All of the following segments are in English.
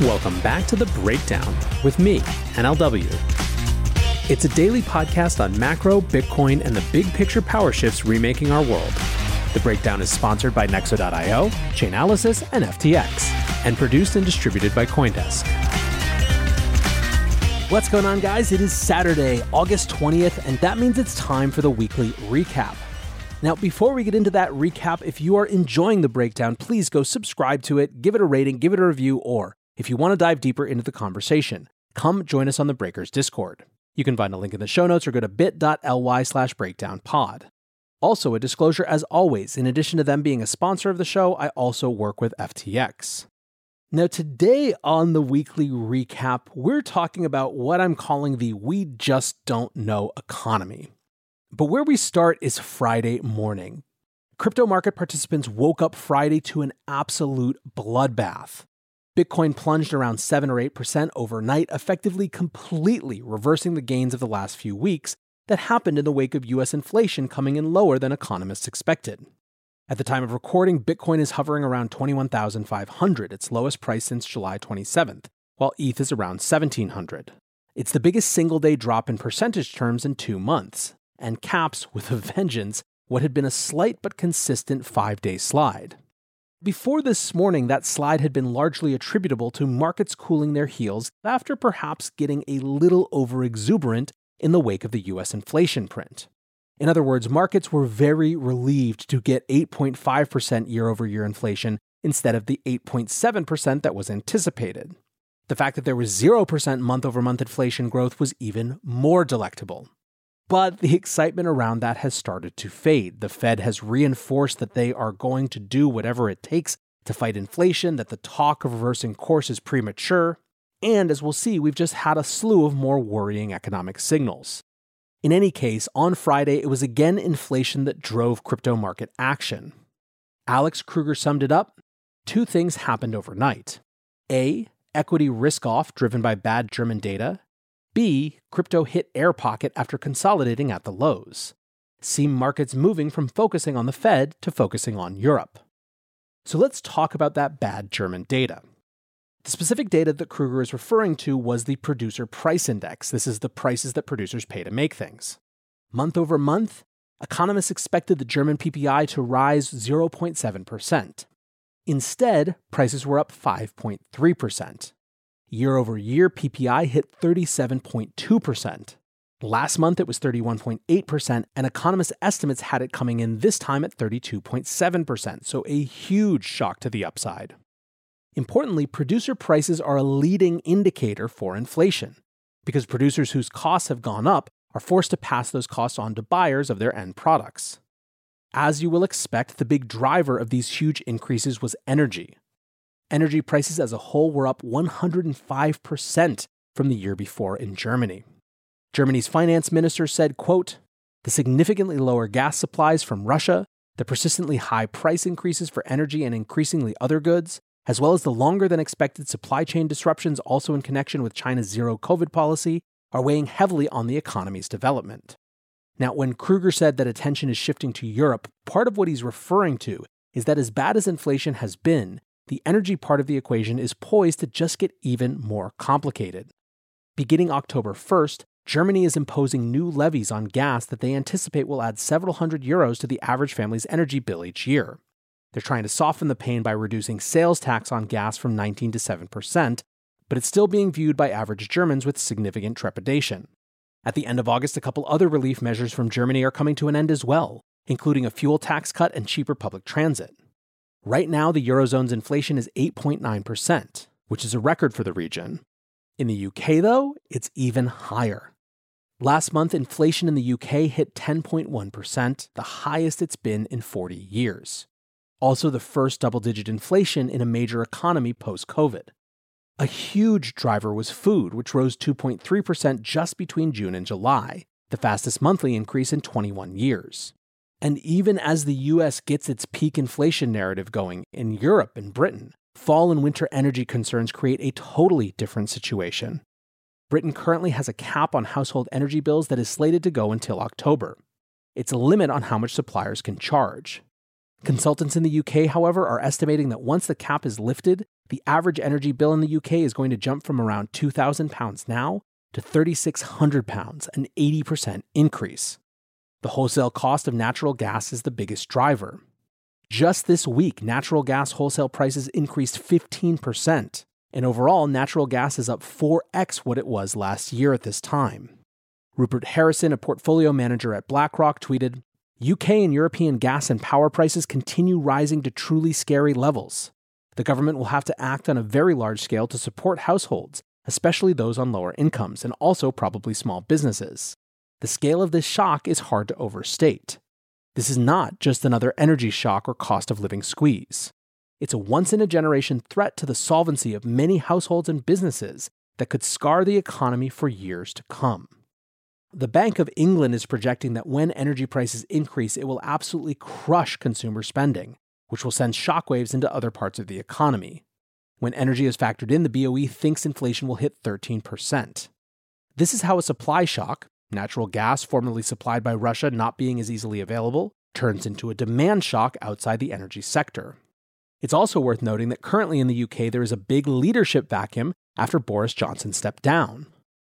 Welcome back to The Breakdown with me, NLW. It's a daily podcast on macro, Bitcoin, and the big picture power shifts remaking our world. The Breakdown is sponsored by Nexo.io, Chainalysis, and FTX, and produced and distributed by Coindesk. What's going on, guys? It is Saturday, August 20th, and that means it's time for the weekly recap. Now, before we get into that recap, if you are enjoying the breakdown, please go subscribe to it, give it a rating, give it a review, or if you want to dive deeper into the conversation, come join us on the Breakers Discord. You can find a link in the show notes or go to bit.ly slash breakdownpod. Also, a disclosure as always, in addition to them being a sponsor of the show, I also work with FTX. Now, today on the weekly recap, we're talking about what I'm calling the we just don't know economy. But where we start is Friday morning. Crypto market participants woke up Friday to an absolute bloodbath. Bitcoin plunged around 7 or 8% overnight, effectively completely reversing the gains of the last few weeks that happened in the wake of US inflation coming in lower than economists expected. At the time of recording, Bitcoin is hovering around 21,500, its lowest price since July 27th, while ETH is around 1,700. It's the biggest single day drop in percentage terms in two months, and caps with a vengeance what had been a slight but consistent five day slide. Before this morning, that slide had been largely attributable to markets cooling their heels after perhaps getting a little overexuberant in the wake of the US inflation print. In other words, markets were very relieved to get 8.5% year over year inflation instead of the 8.7% that was anticipated. The fact that there was 0% month over month inflation growth was even more delectable. But the excitement around that has started to fade. The Fed has reinforced that they are going to do whatever it takes to fight inflation, that the talk of reversing course is premature, and as we'll see, we've just had a slew of more worrying economic signals. In any case, on Friday, it was again inflation that drove crypto market action. Alex Kruger summed it up two things happened overnight. A, equity risk off driven by bad German data, B, crypto hit air pocket after consolidating at the lows. C, markets moving from focusing on the Fed to focusing on Europe. So let's talk about that bad German data. The specific data that Kruger is referring to was the producer price index. This is the prices that producers pay to make things. Month over month, economists expected the German PPI to rise 0.7%. Instead, prices were up 5.3%. Year over year, PPI hit 37.2%. Last month, it was 31.8%, and economists' estimates had it coming in this time at 32.7%, so a huge shock to the upside. Importantly, producer prices are a leading indicator for inflation, because producers whose costs have gone up are forced to pass those costs on to buyers of their end products. As you will expect, the big driver of these huge increases was energy, energy prices as a whole were up 105% from the year before in Germany. Germany's finance minister said, quote, the significantly lower gas supplies from Russia, the persistently high price increases for energy and increasingly other goods, as well as the longer than expected supply chain disruptions also in connection with China's zero COVID policy, are weighing heavily on the economy's development. Now, when Kruger said that attention is shifting to Europe, part of what he's referring to is that as bad as inflation has been, the energy part of the equation is poised to just get even more complicated. Beginning October 1st, Germany is imposing new levies on gas that they anticipate will add several hundred euros to the average family's energy bill each year. They're trying to soften the pain by reducing sales tax on gas from 19 to 7%, but it's still being viewed by average Germans with significant trepidation. At the end of August, a couple other relief measures from Germany are coming to an end as well, including a fuel tax cut and cheaper public transit. Right now, the Eurozone's inflation is 8.9%, which is a record for the region. In the UK, though, it's even higher. Last month, inflation in the UK hit 10.1%, the highest it's been in 40 years. Also, the first double digit inflation in a major economy post COVID. A huge driver was food, which rose 2.3% just between June and July, the fastest monthly increase in 21 years. And even as the US gets its peak inflation narrative going in Europe and Britain, fall and winter energy concerns create a totally different situation. Britain currently has a cap on household energy bills that is slated to go until October. It's a limit on how much suppliers can charge. Consultants in the UK, however, are estimating that once the cap is lifted, the average energy bill in the UK is going to jump from around £2,000 now to £3,600, an 80% increase. The wholesale cost of natural gas is the biggest driver. Just this week, natural gas wholesale prices increased 15%, and overall, natural gas is up 4x what it was last year at this time. Rupert Harrison, a portfolio manager at BlackRock, tweeted UK and European gas and power prices continue rising to truly scary levels. The government will have to act on a very large scale to support households, especially those on lower incomes, and also probably small businesses. The scale of this shock is hard to overstate. This is not just another energy shock or cost of living squeeze. It's a once in a generation threat to the solvency of many households and businesses that could scar the economy for years to come. The Bank of England is projecting that when energy prices increase, it will absolutely crush consumer spending, which will send shockwaves into other parts of the economy. When energy is factored in, the BOE thinks inflation will hit 13%. This is how a supply shock, natural gas formerly supplied by Russia not being as easily available, turns into a demand shock outside the energy sector. It's also worth noting that currently in the UK there is a big leadership vacuum after Boris Johnson stepped down.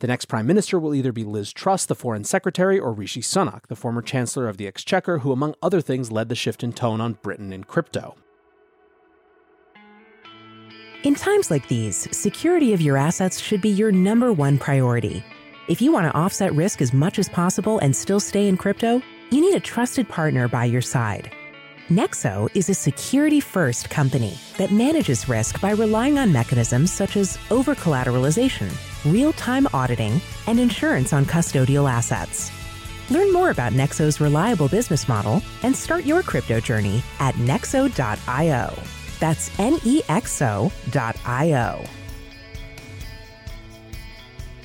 The next Prime Minister will either be Liz Truss, the Foreign Secretary, or Rishi Sunak, the former Chancellor of the Exchequer, who, among other things, led the shift in tone on Britain in crypto. In times like these, security of your assets should be your number one priority. If you want to offset risk as much as possible and still stay in crypto, you need a trusted partner by your side. Nexo is a security first company that manages risk by relying on mechanisms such as over collateralization, real time auditing, and insurance on custodial assets. Learn more about Nexo's reliable business model and start your crypto journey at nexo.io. That's N E X O.io.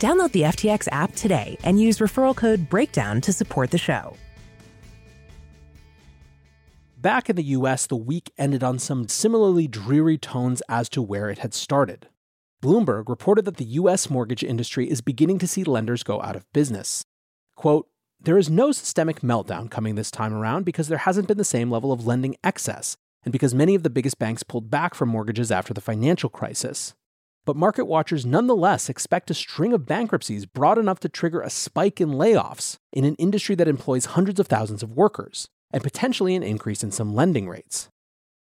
Download the FTX app today and use referral code BREAKDOWN to support the show. Back in the US, the week ended on some similarly dreary tones as to where it had started. Bloomberg reported that the US mortgage industry is beginning to see lenders go out of business. Quote, there is no systemic meltdown coming this time around because there hasn't been the same level of lending excess, and because many of the biggest banks pulled back from mortgages after the financial crisis. But market watchers nonetheless expect a string of bankruptcies broad enough to trigger a spike in layoffs in an industry that employs hundreds of thousands of workers, and potentially an increase in some lending rates.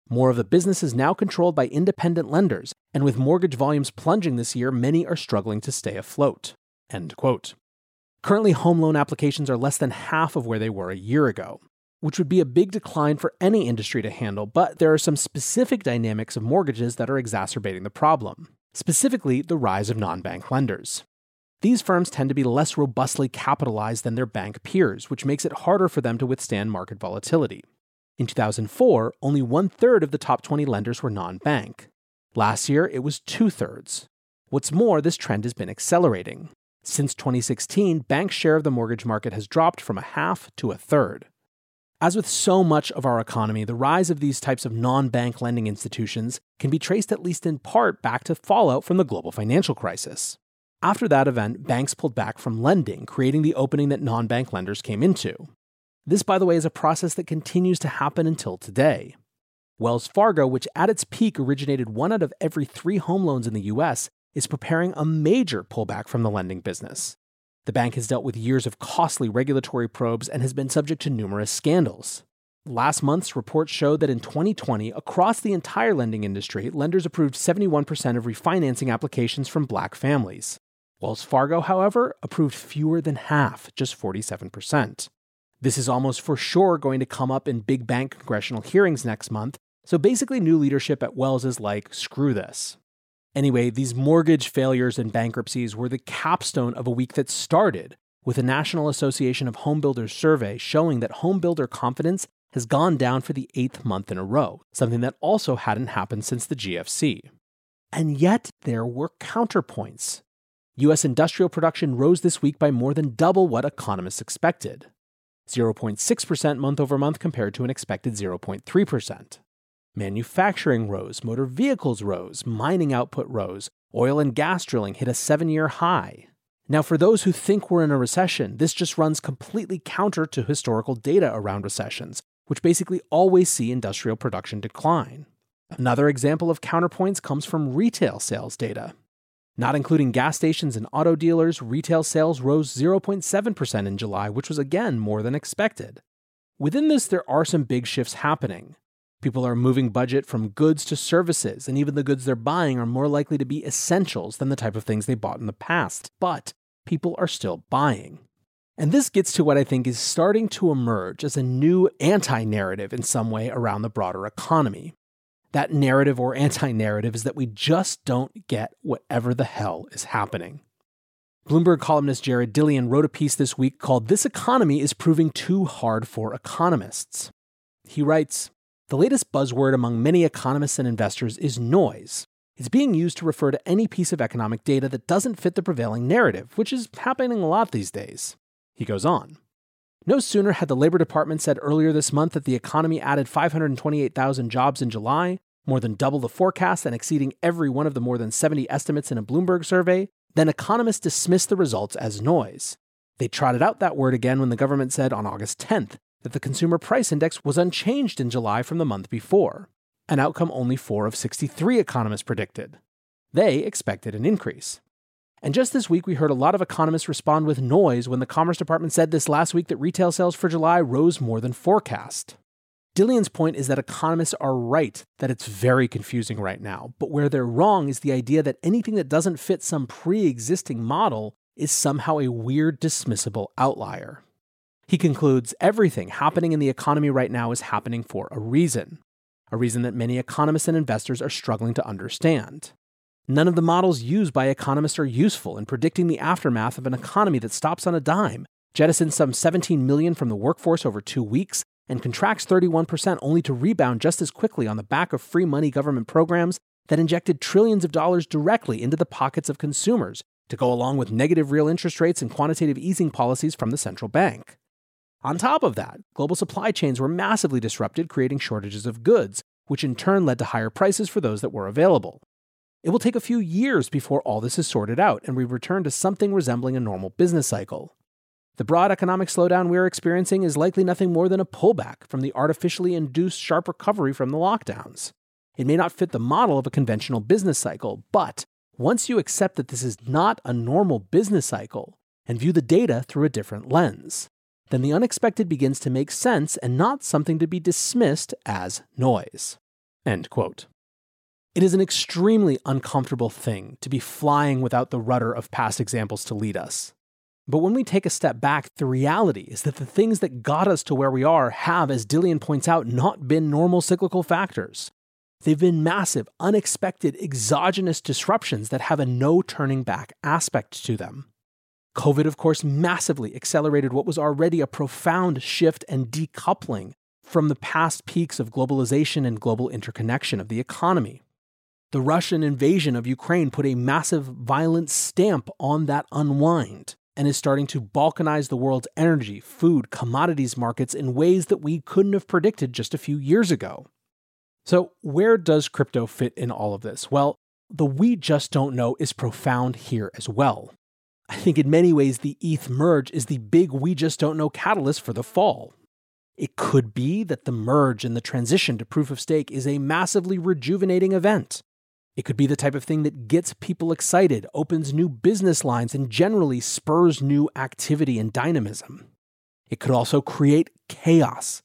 More of the business is now controlled by independent lenders, and with mortgage volumes plunging this year, many are struggling to stay afloat. Currently, home loan applications are less than half of where they were a year ago, which would be a big decline for any industry to handle, but there are some specific dynamics of mortgages that are exacerbating the problem, specifically the rise of non bank lenders. These firms tend to be less robustly capitalized than their bank peers, which makes it harder for them to withstand market volatility. In 2004, only one third of the top 20 lenders were non bank. Last year, it was two thirds. What's more, this trend has been accelerating. Since 2016, bank share of the mortgage market has dropped from a half to a third. As with so much of our economy, the rise of these types of non bank lending institutions can be traced at least in part back to fallout from the global financial crisis. After that event, banks pulled back from lending, creating the opening that non bank lenders came into. This, by the way, is a process that continues to happen until today. Wells Fargo, which at its peak originated one out of every three home loans in the US, is preparing a major pullback from the lending business. The bank has dealt with years of costly regulatory probes and has been subject to numerous scandals. Last month's report showed that in 2020, across the entire lending industry, lenders approved 71% of refinancing applications from black families. Wells Fargo, however, approved fewer than half, just 47%. This is almost for sure going to come up in big bank congressional hearings next month, so basically, new leadership at Wells is like, screw this. Anyway, these mortgage failures and bankruptcies were the capstone of a week that started with a National Association of Home Builders survey showing that home builder confidence has gone down for the eighth month in a row, something that also hadn't happened since the GFC. And yet, there were counterpoints. U.S. industrial production rose this week by more than double what economists expected 0.6% month over month compared to an expected 0.3%. Manufacturing rose, motor vehicles rose, mining output rose, oil and gas drilling hit a seven year high. Now, for those who think we're in a recession, this just runs completely counter to historical data around recessions, which basically always see industrial production decline. Another example of counterpoints comes from retail sales data. Not including gas stations and auto dealers, retail sales rose 0.7% in July, which was again more than expected. Within this, there are some big shifts happening. People are moving budget from goods to services, and even the goods they're buying are more likely to be essentials than the type of things they bought in the past. But people are still buying. And this gets to what I think is starting to emerge as a new anti narrative in some way around the broader economy. That narrative or anti narrative is that we just don't get whatever the hell is happening. Bloomberg columnist Jared Dillian wrote a piece this week called This Economy is Proving Too Hard for Economists. He writes, the latest buzzword among many economists and investors is noise. It's being used to refer to any piece of economic data that doesn't fit the prevailing narrative, which is happening a lot these days. He goes on. No sooner had the Labor Department said earlier this month that the economy added 528,000 jobs in July, more than double the forecast and exceeding every one of the more than 70 estimates in a Bloomberg survey, then economists dismissed the results as noise. They trotted out that word again when the government said on August 10th that the consumer price index was unchanged in July from the month before, an outcome only 4 of 63 economists predicted. They expected an increase. And just this week, we heard a lot of economists respond with noise when the Commerce Department said this last week that retail sales for July rose more than forecast. Dillian's point is that economists are right that it's very confusing right now, but where they're wrong is the idea that anything that doesn't fit some pre existing model is somehow a weird, dismissible outlier. He concludes everything happening in the economy right now is happening for a reason, a reason that many economists and investors are struggling to understand. None of the models used by economists are useful in predicting the aftermath of an economy that stops on a dime, jettisons some 17 million from the workforce over two weeks, and contracts 31% only to rebound just as quickly on the back of free money government programs that injected trillions of dollars directly into the pockets of consumers to go along with negative real interest rates and quantitative easing policies from the central bank. On top of that, global supply chains were massively disrupted, creating shortages of goods, which in turn led to higher prices for those that were available. It will take a few years before all this is sorted out and we return to something resembling a normal business cycle. The broad economic slowdown we are experiencing is likely nothing more than a pullback from the artificially induced sharp recovery from the lockdowns. It may not fit the model of a conventional business cycle, but once you accept that this is not a normal business cycle and view the data through a different lens, then the unexpected begins to make sense and not something to be dismissed as noise. End quote. It is an extremely uncomfortable thing to be flying without the rudder of past examples to lead us. But when we take a step back, the reality is that the things that got us to where we are have, as Dillian points out, not been normal cyclical factors. They've been massive, unexpected, exogenous disruptions that have a no turning back aspect to them. COVID, of course, massively accelerated what was already a profound shift and decoupling from the past peaks of globalization and global interconnection of the economy. The Russian invasion of Ukraine put a massive, violent stamp on that unwind and is starting to balkanize the world's energy, food, commodities markets in ways that we couldn't have predicted just a few years ago. So, where does crypto fit in all of this? Well, the we just don't know is profound here as well. I think in many ways the ETH merge is the big we just don't know catalyst for the fall. It could be that the merge and the transition to proof of stake is a massively rejuvenating event. It could be the type of thing that gets people excited, opens new business lines, and generally spurs new activity and dynamism. It could also create chaos.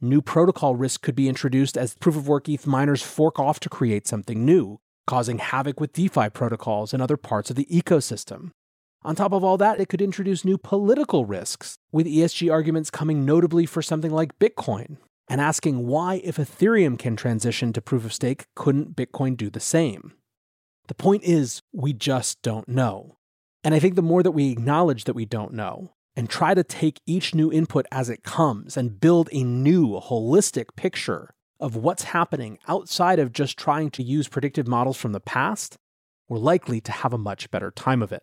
New protocol risk could be introduced as proof of work ETH miners fork off to create something new, causing havoc with DeFi protocols and other parts of the ecosystem. On top of all that, it could introduce new political risks, with ESG arguments coming notably for something like Bitcoin, and asking why, if Ethereum can transition to proof of stake, couldn't Bitcoin do the same? The point is, we just don't know. And I think the more that we acknowledge that we don't know, and try to take each new input as it comes and build a new holistic picture of what's happening outside of just trying to use predictive models from the past, we're likely to have a much better time of it.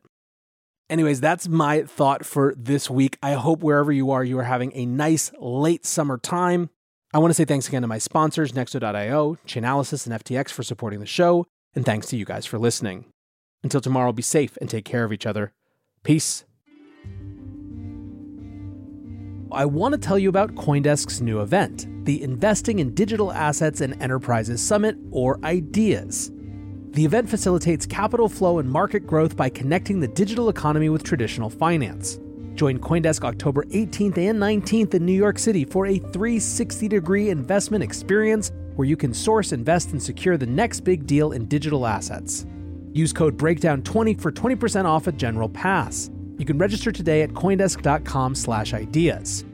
Anyways, that's my thought for this week. I hope wherever you are, you are having a nice late summer time. I want to say thanks again to my sponsors, Nexo.io, Chainalysis, and FTX for supporting the show, and thanks to you guys for listening. Until tomorrow, be safe and take care of each other. Peace. I want to tell you about Coindesk's new event, the Investing in Digital Assets and Enterprises Summit, or IDEAS. The event facilitates capital flow and market growth by connecting the digital economy with traditional finance. Join Coindesk October 18th and 19th in New York City for a 360 degree investment experience where you can source, invest, and secure the next big deal in digital assets. Use code BREAKDOWN20 for 20% off a general pass. You can register today at coindesk.com/ideas.